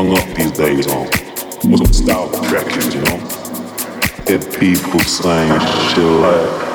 hung up these days on was style records, you know? Get people saying shit like.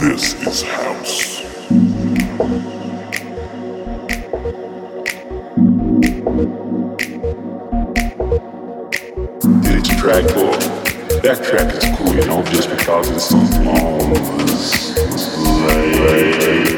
This is house. It's. That track is cool, you know, just because it's so long. Like,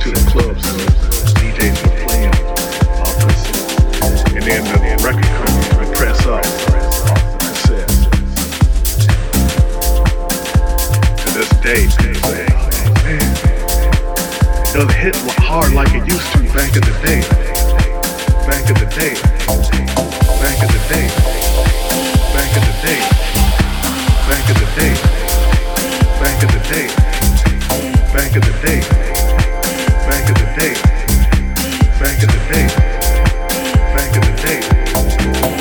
to the clubs, DJs are playing and then the record companies press up. To this day, it doesn't hit hard like it used to back. Back in the day. Back in the day. Back in the day. Back in the day. Back in the day. Back in the day. Back in the day. Back of the day. Back of the day. Back of the day.